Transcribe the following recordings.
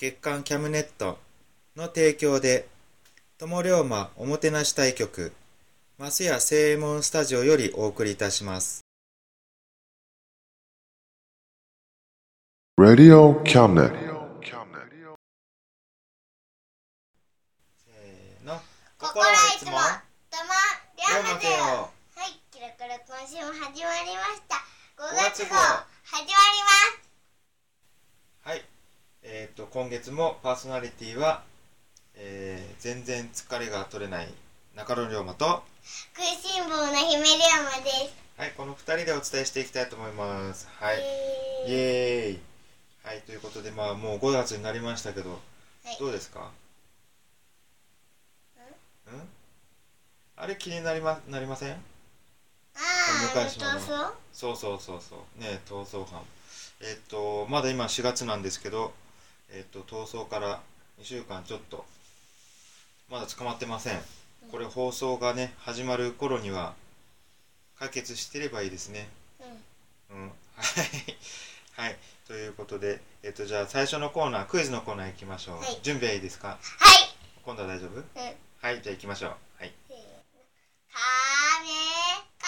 月刊キャムネットの提供で友龍馬おもてなし対局マスヤ正右衛門スタジオよりお送りいたします。Radio. せーの。心はいつも玉龍馬龍馬よテよはいキラキラ今週も始まりました。5月号始まります。はい。えっ、と、今月もパーソナリティは、えー、全然疲れが取れない中野龍馬と、食いしん坊の姫龍馬ですはい、この二人でお伝えしていきたいと思います。はい。イイエーイ。はい、ということで、まあ、もう5月になりましたけど、はいどうですか？うん？あれ気になりま、なりません？ああそうそうそうそう。ね逃走犯。えっ、と、まだ今4月なんですけど、えっ、と、逃走から2週間ちょっと、まだ捕まってません。これ放送がね、始まる頃には、解決してればいいですね。うんうん。はい。はい。ということで、えっ、と、じゃあ最初のコーナー、クイズのコーナー行きましょう。はい準備はいいですか？はい今度は大丈夫？うんはい、じゃあ行きましょう。はい。せーのカメカ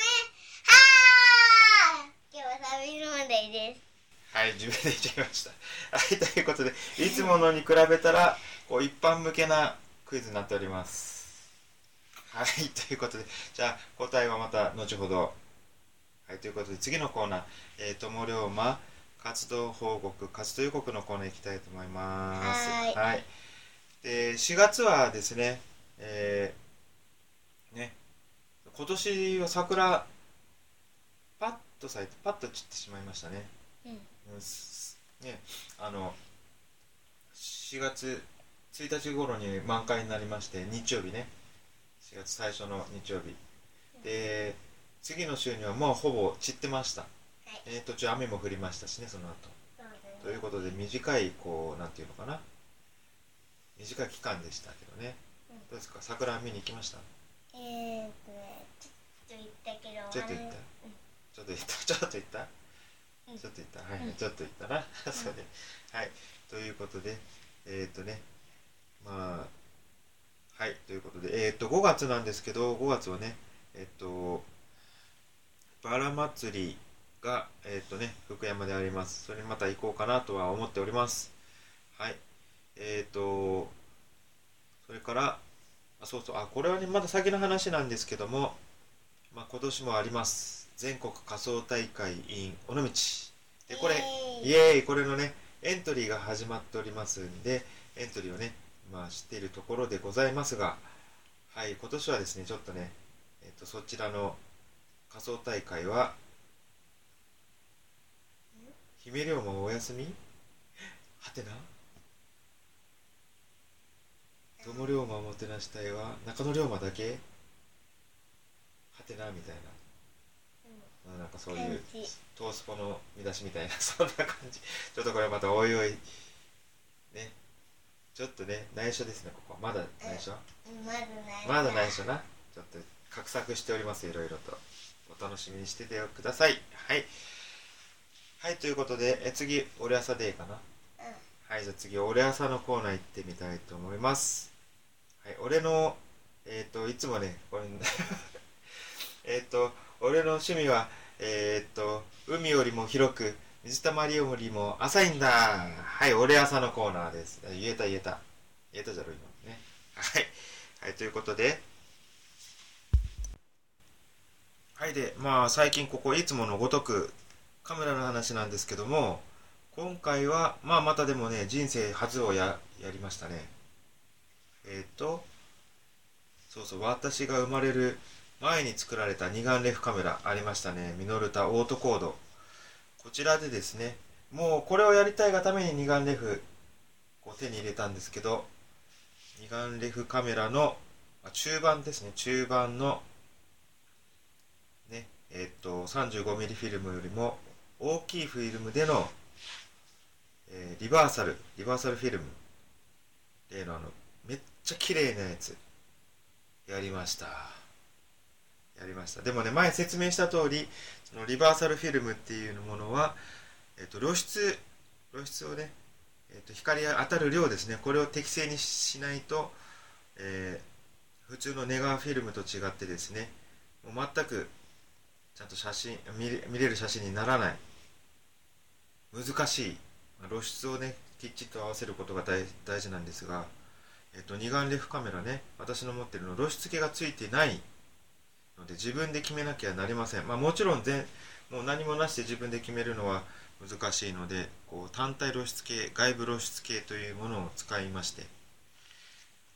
メはー今日はサービス問題ですはい、自分で言っちゃいました。はい、ということで、いつものに比べたら、こう、一般向けなクイズになっております。はい、ということで、じゃあ、答えはまた後ほど。はい、ということで、次のコーナー、えー、友龍馬、活動報告、活動予告のコーナー行きたいと思います。はーいで、4月はですね、えー、ね、今年は桜、パッと咲いて、パッと散ってしまいましたね。ね、あの4月1日頃に満開になりまして日曜日ね。4月最初の日曜日。で次の週にはもうほぼ散ってました、えー途中雨も降りましたしねその後。ということで短いこうなんていうのかな。短い期間でしたけどね。うん。どうですか？桜見に行きました？えーっとねちょっと言ったけどちょっと行った。あのちょっと行った。ちょっと行った？うんちょっと行った。はい、うん。ちょっと行ったな。そうね。はい。ということでえっ、とね。まあはい。ということでえっ、と5月なんですけど5月はねえっ、とバラ祭りがえっ、とね福山であります。それにまた行こうかなとは思っております。はい。えっ、とそれからあそうそう。あこれはねまだ先の話なんですけどもまあ今年もあります全国仮想大会 in 尾道でこれイエーイこれのねエントリーが始まっておりますんでエントリーをねまあ知っているところでございますがはい今年はですねちょっとねえっとそちらの仮想大会は姫龍馬お休み？はてな？友龍馬おもてなし隊は中野龍馬だけ？はてな？みたいな。うんなんかそういうトースポの見出しみたいな そんな感じ。ちょっとこれまたおいおいね。ちょっとね内緒ですねここまだ内緒？まだ内緒。な？ちょっと画策しておりますいろいろと。お楽しみにしててください。はい。はいということでえ次俺朝デーかな？はいじゃあ次俺朝のコーナー行ってみたいと思います。はい俺のえっ、といつもねこれ えっと俺の趣味はえっ、と海よりも広く水たまりよりも浅いんだ。はい俺朝のコーナーです。言えた言えた。言えたじゃろ今ね。はい。はいということで。はいでまあ最近ここいつものごとくカメラの話なんですけども今回はまあまたでもね人生初をややりましたね。えっ、とそうそう私が生まれる前に作られた二眼レフカメラありましたね。ミノルタオートコード。こちらでですねもうこれをやりたいがために二眼レフを手に入れたんですけど二眼レフカメラの中盤ですね。中盤のねえっと 35mm フィルムよりも大きいフィルムでの、えーリバーサルリバーサルフィルム。例のあのめっちゃ綺麗なやつ。やりました。やりました。でもね前説明した通りそのリバーサルフィルムっていうものは、えっと露出露出をね、えっと光当たる量ですね。これを適正にしないと、えー普通のネガーフィルムと違ってですねもう全くちゃんと写真見れ見れる写真にならない。難しい。露出をねきっちりと合わせることが大大事なんですが、えっと二眼レフカメラね私の持ってるの露出系がついてないので自分で決めなきゃなりません、まあ、もちろん全もう何もなしで自分で決めるのは難しいのでこう単体露出系外部露出系というものを使いまして、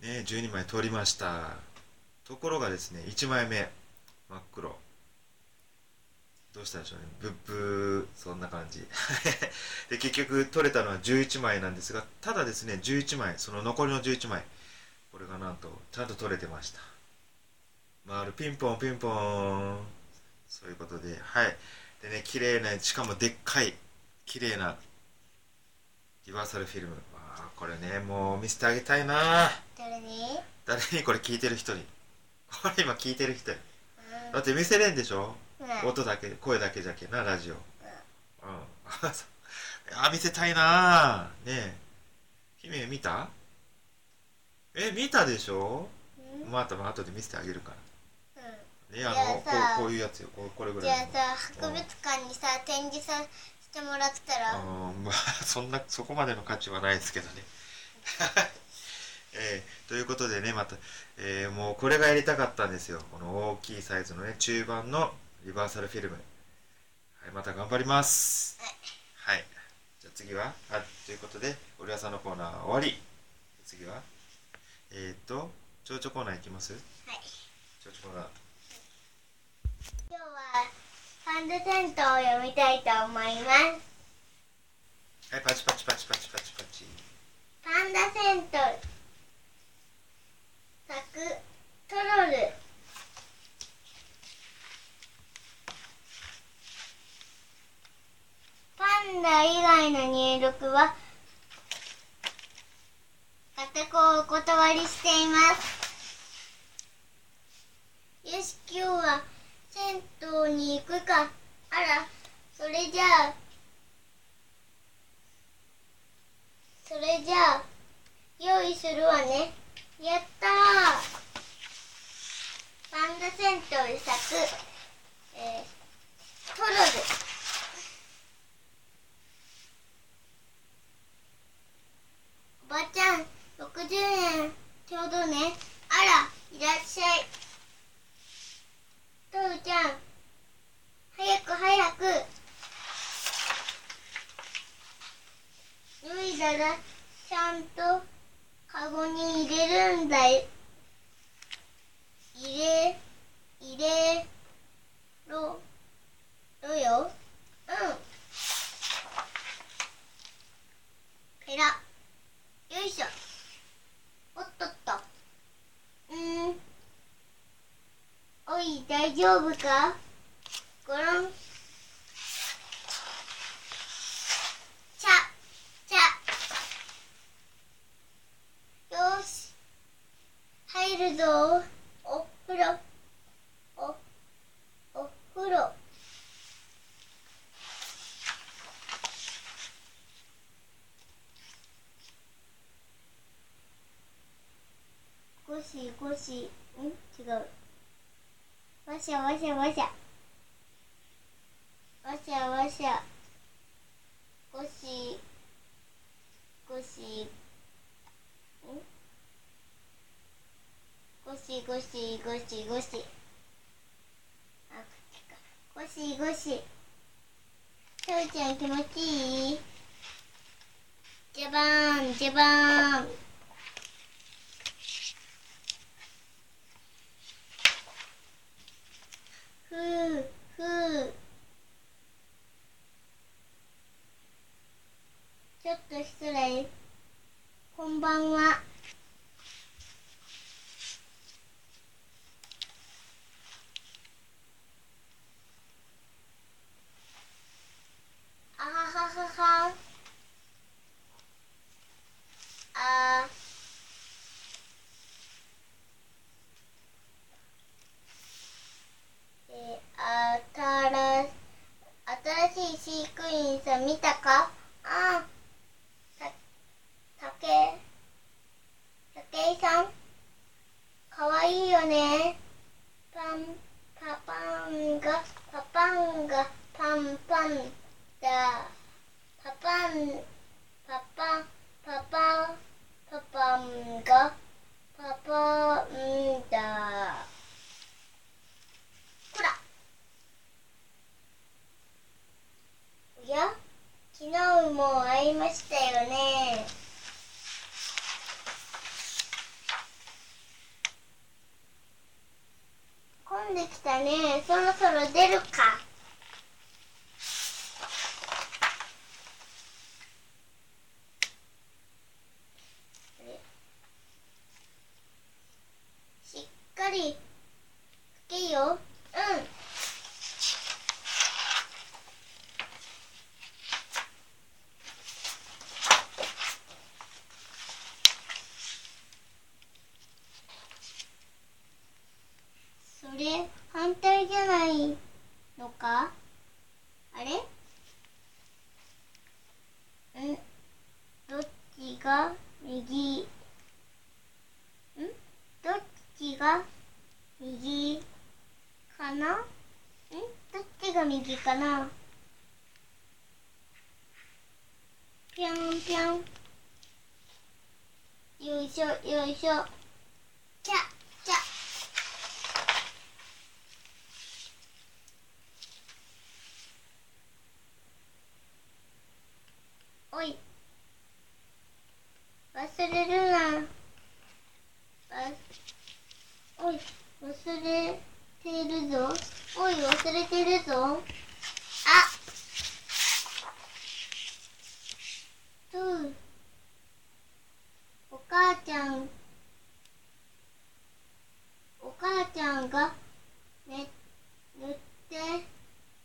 ね、12枚撮りました。ところがですね1枚目真っ黒。どうしたでしょうね。ブッブーそんな感じ。で結局撮れたのは11枚なんですがただですね11枚その残りの11枚これがなんとちゃんと撮れてました。回る。ピンポンピンポン。そういうことではい。でね綺麗なしかもでっかい。綺麗なリバーサルフィルム。あーこれねもう見せてあげたいな。誰に？誰に？これ聞いてる人に。これ今聞いてる人に。うだって見せれんでしょ？んうん。音だけ声だけじゃけなラジオ。うん。うあ見せたいな。ねえ。姫見た？え見たでしょ？うん。また後で見せてあげるからねあのこうこういうやつよ。これぐじらいの。ゃあさ博物館にさ展示させてもらったら。あーまあ そんなそこまでの価値はないですけどね。えーということでねまた、えーもうこれがやりたかったんですよ。この大きいサイズのね中盤のリバーサルフィルム。はいまた頑張ります。はい。じゃあ次はあということで「俺はさんのコーナー終わり。次はえっ、ー、と蝶々コーナーいきます？はい。蝶々コーナー今日はハンドテントを読みたいと思いますはいパチパチパチパチパチパチパンダ銭湯作トロルパンダ以外の入力は固くお断りしていますよし今日は銭湯に行くかあらそれじゃあそれじゃあ用意するわねやったーパンダ銭湯で咲く、えー、トロルおばちゃん60円ちょうどねあらいらっしゃいトルちゃん早く早く脱いだらちゃんとカゴに入れるんだよ入れ入れろろようんペラよいしょおっとっとうーんおい大丈夫か？ごろんちゃちゃよし。入るぞ。お風呂。おお風呂。ゴシゴシ。ん？違う。わしゃわしゃわしゃわしゃわしゃゴシゴシんゴシゴシゴシゴシあ口か。ゴシゴシしょうちゃん気持ちいい？ジャバーンジャバーン。ふふちょっと失礼。こんばんはあははははあえー、あたら新しい飼育員さん見たかあたたけたけいさんかわいいよねパンパパンがパパンがパンパンだパパンパパパパパパンがパパンだほらおや昨日も会いましたよね混んできたね。そろそろ出るかあれしっかり吹けようんそれ反対じゃないのかあれんどっちが右。ん？どっちが右かな？ん？どっちが右かな？ぴょんぴょん。よいしょよいしょちゃちゃおい忘れるなわおい忘れてるぞおい忘れてるぞあとうお母ちゃんお母ちゃんがね塗って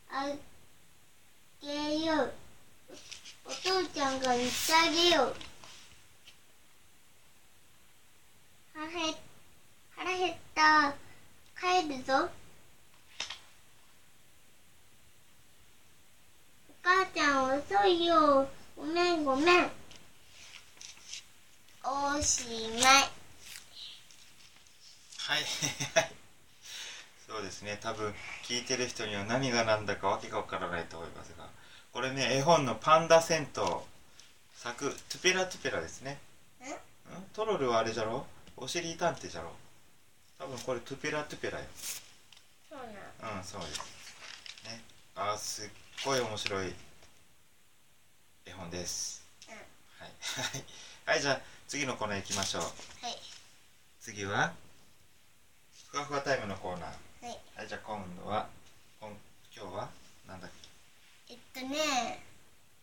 あげようお父ちゃんが塗ってあげよう腹減腹減った帰るぞお母ちゃん遅いよ。ごめんごめん。おしまい。はい。は いそうですね。多分聞いてる人には何が何だかわけがわからないと思いますが。これね絵本の「パンダ銭湯」作トゥペラトゥペラですね。んん？トロルはあれじゃろ？おしりたんてじゃろ？多分これトゥペラトゥペラよ。そうなん。うんそうです。ね。あーすっごい面白い絵本です。うん。はい。はいはいじゃあ次のコーナー行きましょう。はい。次はふわふわタイムのコーナー。はい。はいじゃあ今度は今今日はなんだっえっとね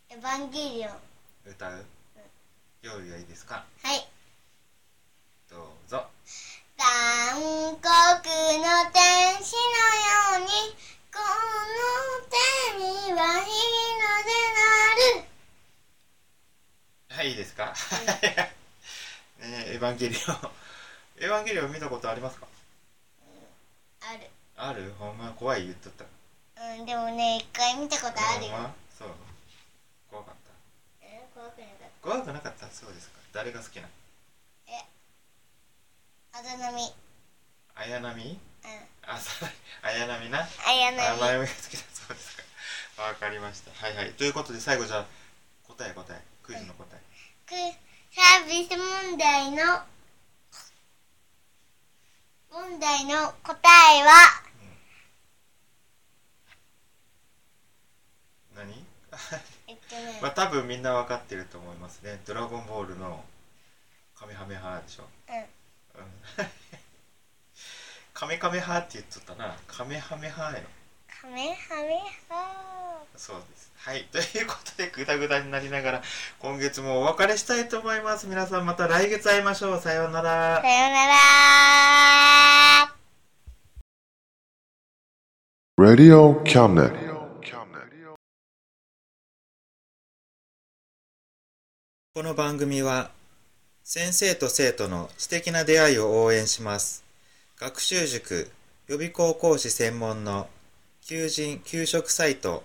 エヴァンゲリオン。け歌う？用意はいいですか？はい。どうぞ。残酷の天使のようにこの手には日の出なるはいいいですか？ねエヴァンゲリオン。エヴァンゲリオン見たことありますか？ある。ある？ほんま？怖い言っとった。うんでもね一回見たことあるよ。ま？そう。怖かった。え怖くなかっ怖くなかった？そうですか。誰が好きなたあだなみうん。綾波あそう綾波な？あやなみあ前が好きだそうですか。わかりました。はいはい。ということで最後じゃあ答え答え。クイズの答え。くサービス問題の問題の答えは？何？えっとね。まあ多分みんなわかってると思いますね。ドラゴンボールのカメハメハでしょ。うん。うん。カメカメハって言っとったな。カメハメハよカメハメハそうです。はい。ということでグダグダになりながら今月もお別れしたいと思います。皆さんまた来月会いましょう。さようなら。さよなら。Radio Cabinet. この番組は先生と生徒の素敵な出会いを応援します。学習塾予備校講師専門の求人・給食サイト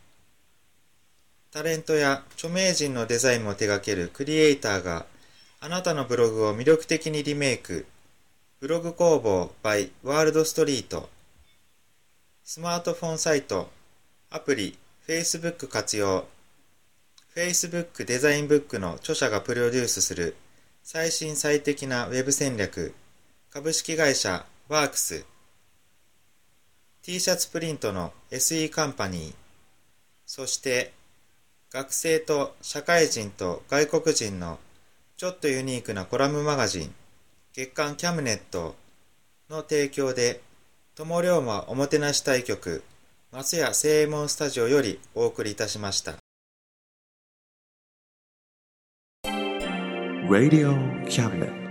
タレントや著名人のデザインも手掛けるクリエイターがあなたのブログを魅力的にリメイク。ブログ工房 by ワールドストリート。スマートフォンサイト、アプリ、Facebook 活用。Facebook デザインブックの著者がプロデュースする最新最適なウェブ戦略株式会社ワークス T シャツプリントの SE カンパニーそして学生と社会人と外国人のちょっとユニークなコラムマガジン月刊キャムネットの提供で友龍馬おもてなし対局松屋正右衛門スタジオよりお送りいたしました Radio Cabinet.